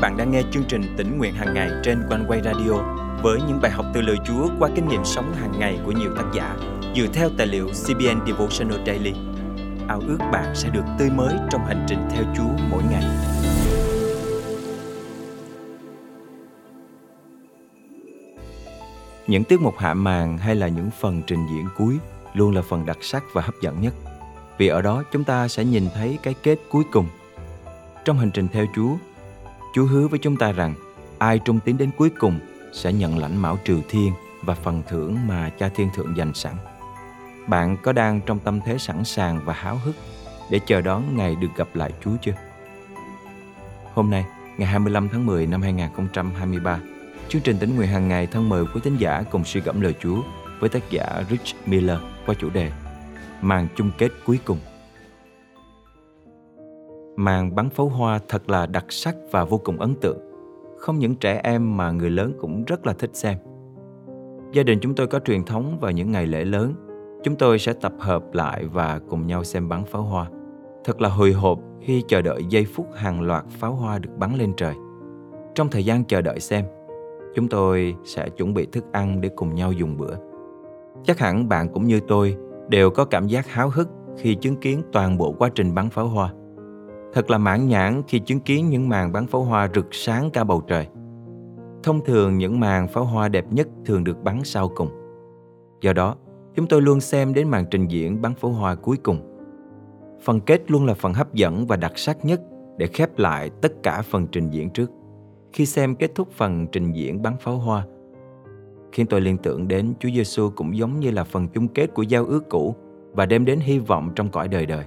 bạn đang nghe chương trình tỉnh nguyện hàng ngày trên quanh quay radio với những bài học từ lời Chúa qua kinh nghiệm sống hàng ngày của nhiều tác giả dựa theo tài liệu CBN Devotional Daily. Ao ước bạn sẽ được tươi mới trong hành trình theo Chúa mỗi ngày. Những tiết mục hạ màn hay là những phần trình diễn cuối luôn là phần đặc sắc và hấp dẫn nhất. Vì ở đó chúng ta sẽ nhìn thấy cái kết cuối cùng. Trong hành trình theo Chúa, Chúa hứa với chúng ta rằng ai trung tín đến cuối cùng sẽ nhận lãnh mão triều thiên và phần thưởng mà cha thiên thượng dành sẵn. Bạn có đang trong tâm thế sẵn sàng và háo hức để chờ đón ngày được gặp lại Chúa chưa? Hôm nay, ngày 25 tháng 10 năm 2023, chương trình tính nguyện hàng ngày thân mời quý tín giả cùng suy gẫm lời Chúa với tác giả Rich Miller qua chủ đề Màn chung kết cuối cùng. Màn bắn pháo hoa thật là đặc sắc và vô cùng ấn tượng không những trẻ em mà người lớn cũng rất là thích xem. Gia đình chúng tôi có truyền thống vào những ngày lễ lớn, chúng tôi sẽ tập hợp lại và cùng nhau xem bắn pháo hoa. Thật là hồi hộp khi chờ đợi giây phút hàng loạt pháo hoa được bắn lên trời. Trong thời gian chờ đợi xem, chúng tôi sẽ chuẩn bị thức ăn để cùng nhau dùng bữa. Chắc hẳn bạn cũng như tôi đều có cảm giác háo hức khi chứng kiến toàn bộ quá trình bắn pháo hoa. Thật là mãn nhãn khi chứng kiến những màn bắn pháo hoa rực sáng cả bầu trời. Thông thường những màn pháo hoa đẹp nhất thường được bắn sau cùng. Do đó, chúng tôi luôn xem đến màn trình diễn bắn pháo hoa cuối cùng. Phần kết luôn là phần hấp dẫn và đặc sắc nhất để khép lại tất cả phần trình diễn trước. Khi xem kết thúc phần trình diễn bắn pháo hoa, khiến tôi liên tưởng đến Chúa Giêsu cũng giống như là phần chung kết của giao ước cũ và đem đến hy vọng trong cõi đời đời.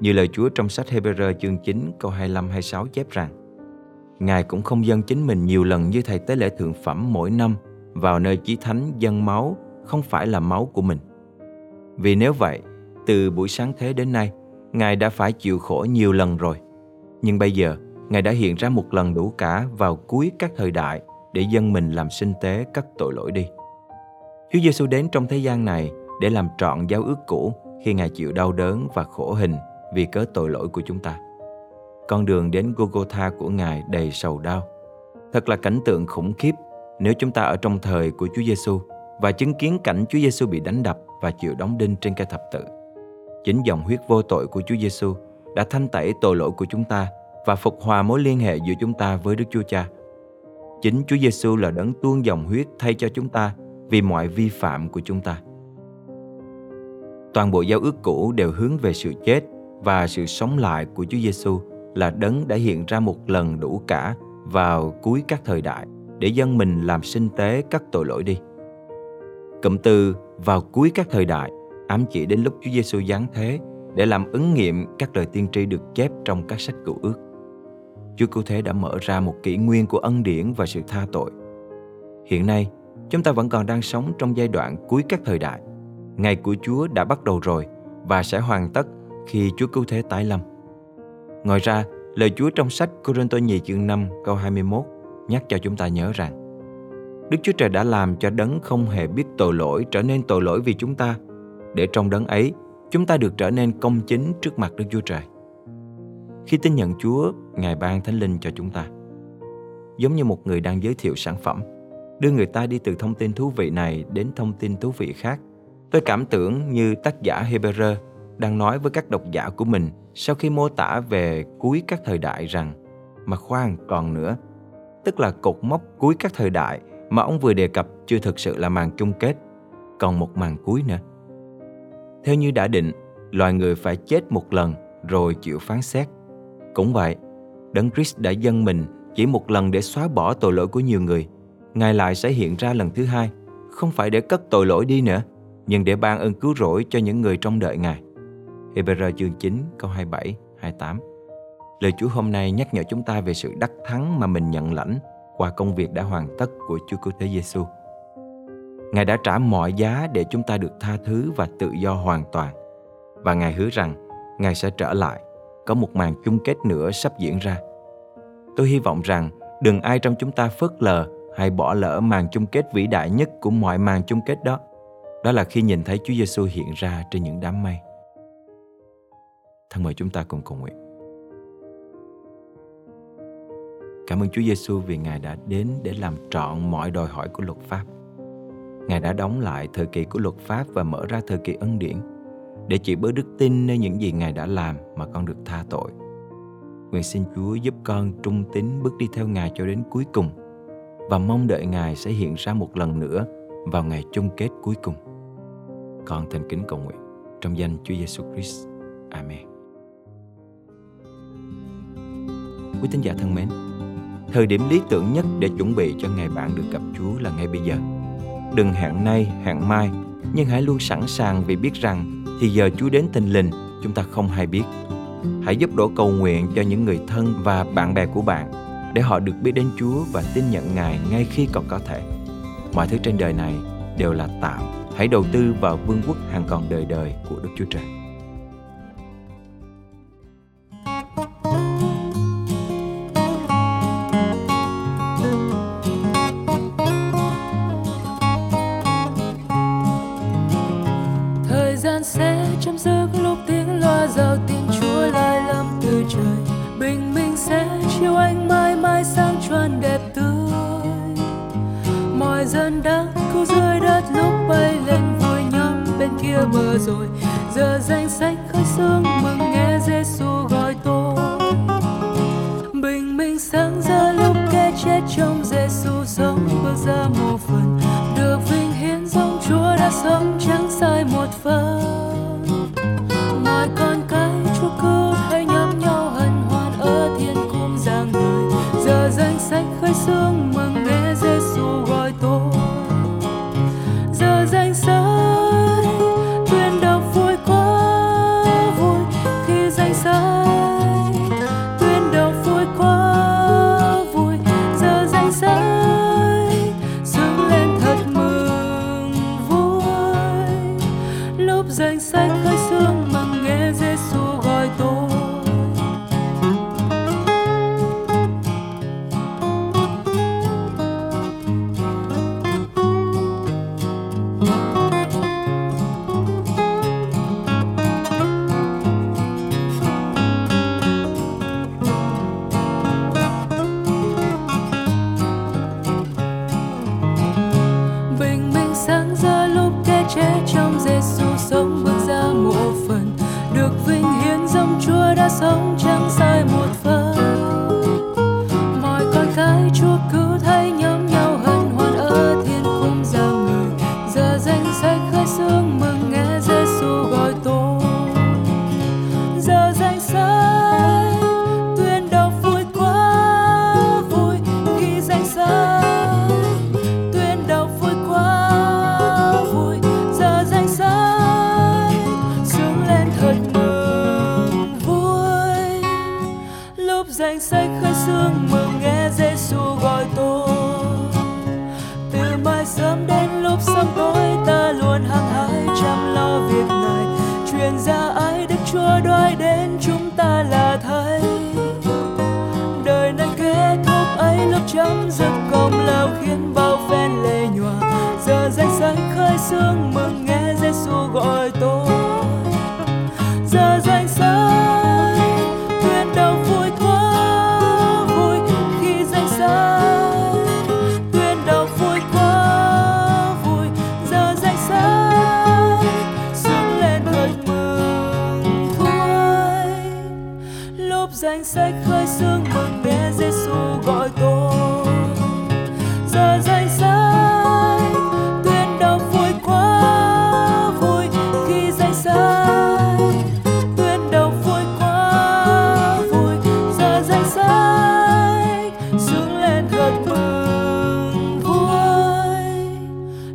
Như lời Chúa trong sách Hebrew chương 9 câu 25-26 chép rằng Ngài cũng không dâng chính mình nhiều lần như thầy tế lễ thượng phẩm mỗi năm vào nơi chí thánh dâng máu không phải là máu của mình. Vì nếu vậy, từ buổi sáng thế đến nay, Ngài đã phải chịu khổ nhiều lần rồi. Nhưng bây giờ, Ngài đã hiện ra một lần đủ cả vào cuối các thời đại để dân mình làm sinh tế các tội lỗi đi. Chúa Giêsu đến trong thế gian này để làm trọn giao ước cũ khi Ngài chịu đau đớn và khổ hình vì cớ tội lỗi của chúng ta. Con đường đến Golgotha của Ngài đầy sầu đau. Thật là cảnh tượng khủng khiếp nếu chúng ta ở trong thời của Chúa Giêsu và chứng kiến cảnh Chúa Giêsu bị đánh đập và chịu đóng đinh trên cây thập tự. Chính dòng huyết vô tội của Chúa Giêsu đã thanh tẩy tội lỗi của chúng ta và phục hòa mối liên hệ giữa chúng ta với Đức Chúa Cha. Chính Chúa Giêsu là đấng tuôn dòng huyết thay cho chúng ta vì mọi vi phạm của chúng ta. Toàn bộ giao ước cũ đều hướng về sự chết và sự sống lại của Chúa Giêsu là đấng đã hiện ra một lần đủ cả vào cuối các thời đại để dân mình làm sinh tế các tội lỗi đi. Cụm từ vào cuối các thời đại ám chỉ đến lúc Chúa Giêsu giáng thế để làm ứng nghiệm các lời tiên tri được chép trong các sách cựu ước. Chúa Cứu Thế đã mở ra một kỷ nguyên của ân điển và sự tha tội. Hiện nay, chúng ta vẫn còn đang sống trong giai đoạn cuối các thời đại. Ngày của Chúa đã bắt đầu rồi và sẽ hoàn tất khi Chúa Cứu Thế tái lâm. Ngoài ra, lời Chúa trong sách Cô-rinh-tô nhì chương 5 câu 21 nhắc cho chúng ta nhớ rằng Đức Chúa Trời đã làm cho đấng không hề biết tội lỗi trở nên tội lỗi vì chúng ta, để trong đấng ấy chúng ta được trở nên công chính trước mặt Đức Chúa Trời. Khi tin nhận Chúa, Ngài ban Thánh Linh cho chúng ta. Giống như một người đang giới thiệu sản phẩm, đưa người ta đi từ thông tin thú vị này đến thông tin thú vị khác. Tôi cảm tưởng như tác giả Hebrew đang nói với các độc giả của mình sau khi mô tả về cuối các thời đại rằng mà khoan còn nữa, tức là cột mốc cuối các thời đại mà ông vừa đề cập chưa thực sự là màn chung kết, còn một màn cuối nữa. Theo như đã định, loài người phải chết một lần rồi chịu phán xét. Cũng vậy, Đấng Christ đã dâng mình chỉ một lần để xóa bỏ tội lỗi của nhiều người. Ngài lại sẽ hiện ra lần thứ hai, không phải để cất tội lỗi đi nữa, nhưng để ban ơn cứu rỗi cho những người trong đợi Ngài. Hebrew chương 9 câu 27, 28. Lời Chúa hôm nay nhắc nhở chúng ta về sự đắc thắng mà mình nhận lãnh qua công việc đã hoàn tất của Chúa Cứu Thế Giêsu. Ngài đã trả mọi giá để chúng ta được tha thứ và tự do hoàn toàn. Và Ngài hứa rằng Ngài sẽ trở lại, có một màn chung kết nữa sắp diễn ra. Tôi hy vọng rằng đừng ai trong chúng ta phớt lờ hay bỏ lỡ màn chung kết vĩ đại nhất của mọi màn chung kết đó. Đó là khi nhìn thấy Chúa Giêsu hiện ra trên những đám mây. Thân mời chúng ta cùng cầu nguyện. Cảm ơn Chúa Giêsu vì Ngài đã đến để làm trọn mọi đòi hỏi của luật pháp. Ngài đã đóng lại thời kỳ của luật pháp và mở ra thời kỳ ân điển để chỉ bớt đức tin nơi những gì Ngài đã làm mà con được tha tội. Nguyện xin Chúa giúp con trung tín bước đi theo Ngài cho đến cuối cùng và mong đợi Ngài sẽ hiện ra một lần nữa vào ngày chung kết cuối cùng. Con thành kính cầu nguyện trong danh Chúa Giêsu Christ. Amen. Quý tín giả thân mến, thời điểm lý tưởng nhất để chuẩn bị cho ngày bạn được gặp Chúa là ngay bây giờ. Đừng hẹn nay, hẹn mai, nhưng hãy luôn sẵn sàng vì biết rằng thì giờ Chúa đến tình lình chúng ta không hay biết. Hãy giúp đổ cầu nguyện cho những người thân và bạn bè của bạn để họ được biết đến Chúa và tin nhận Ngài ngay khi còn có thể. Mọi thứ trên đời này đều là tạo. Hãy đầu tư vào vương quốc hàng còn đời đời của Đức Chúa Trời. Sẽ chăm giấc lúc tiếng loa rào tin Chúa lại lâm từ trời. Bình minh sẽ chiếu anh mãi mãi sáng tròn đẹp tươi. Mọi dân đã cứu rơi đất lúc bay lên vui nhóm bên kia bờ rồi. Giờ danh sách khơi sương mừng nghe Giêsu luôn hăng hái chăm lo việc này. Truyền ra ai đức chúa đoái đến chúng ta là thấy. Đời này kết thúc ấy, lúc chấm dứt công lao khiến bao phen lệ nhòa. Giờ danh sách khơi sương mừng sương mừng nghe Giêsu gọi tôi. Giờ danh sách tuyên đọc vui quá, vui khi danh sách tuyên đọc vui quá, vui. Giờ danh sách sướng lên thật mừng vui.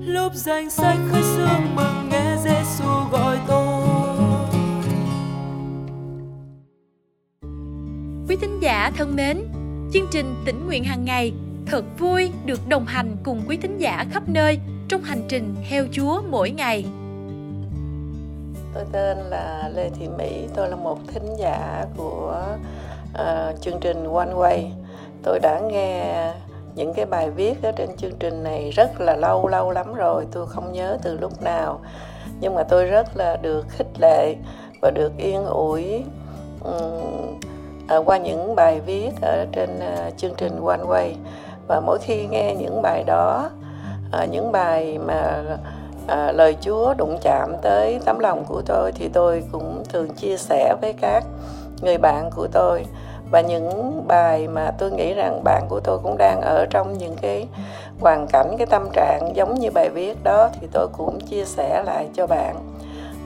Lúc danh sách khơi sương mừng, nghe Giêsu gọi tôi. Giả thân mến, chương trình tỉnh nguyện hàng ngày thật vui được đồng hành cùng quý thính giả khắp nơi trong hành trình theo Chúa mỗi ngày. Tôi tên là Lê Thị Mỹ, tôi là một thính giả của uh, chương trình One Way. Tôi đã nghe những cái bài viết ở trên chương trình này rất là lâu lâu lắm rồi, tôi không nhớ từ lúc nào. Nhưng mà tôi rất là được khích lệ và được yên ủi um, à, qua những bài viết ở trên à, chương trình One Way. Và mỗi khi nghe những bài đó à, những bài mà à, lời Chúa đụng chạm tới tấm lòng của tôi thì tôi cũng thường chia sẻ với các người bạn của tôi. Và những bài mà tôi nghĩ rằng bạn của tôi cũng đang ở trong những cái hoàn cảnh cái tâm trạng giống như bài viết đó thì tôi cũng chia sẻ lại cho bạn.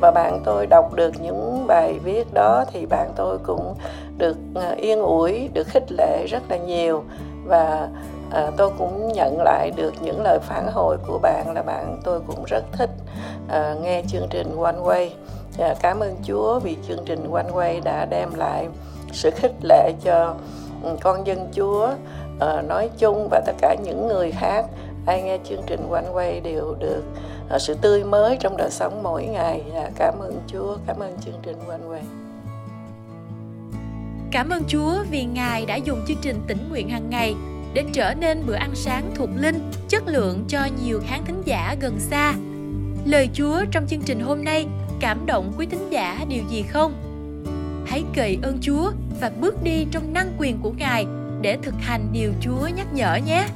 Và bạn tôi đọc được những bài viết đó thì bạn tôi cũng được ờ, yên ủi được khích lệ rất là nhiều. Và à, tôi cũng nhận lại được những lời phản hồi của bạn là bạn tôi cũng rất thích à, nghe chương trình One Way. À, cảm ơn Chúa vì chương trình One Way đã đem lại sự khích lệ cho ừ, con dân Chúa à, nói chung và tất cả những người khác. Ai nghe chương trình One Way đều được à, sự tươi mới trong đời sống mỗi ngày. À, cảm ơn Chúa cảm ơn chương trình One Way. Cảm ơn Chúa vì Ngài đã dùng chương trình tỉnh nguyện hàng ngày để trở nên bữa ăn sáng thuộc linh, chất lượng cho nhiều khán thính giả gần xa. Lời Chúa trong chương trình hôm nay cảm động quý thính giả điều gì không? Hãy cậy ơn Chúa và bước đi trong năng quyền của Ngài để thực hành điều Chúa nhắc nhở nhé.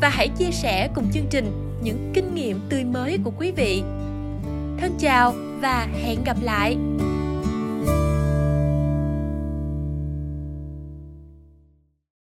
Và hãy chia sẻ cùng chương trình những kinh nghiệm tươi mới của quý vị. Thân chào và hẹn gặp lại.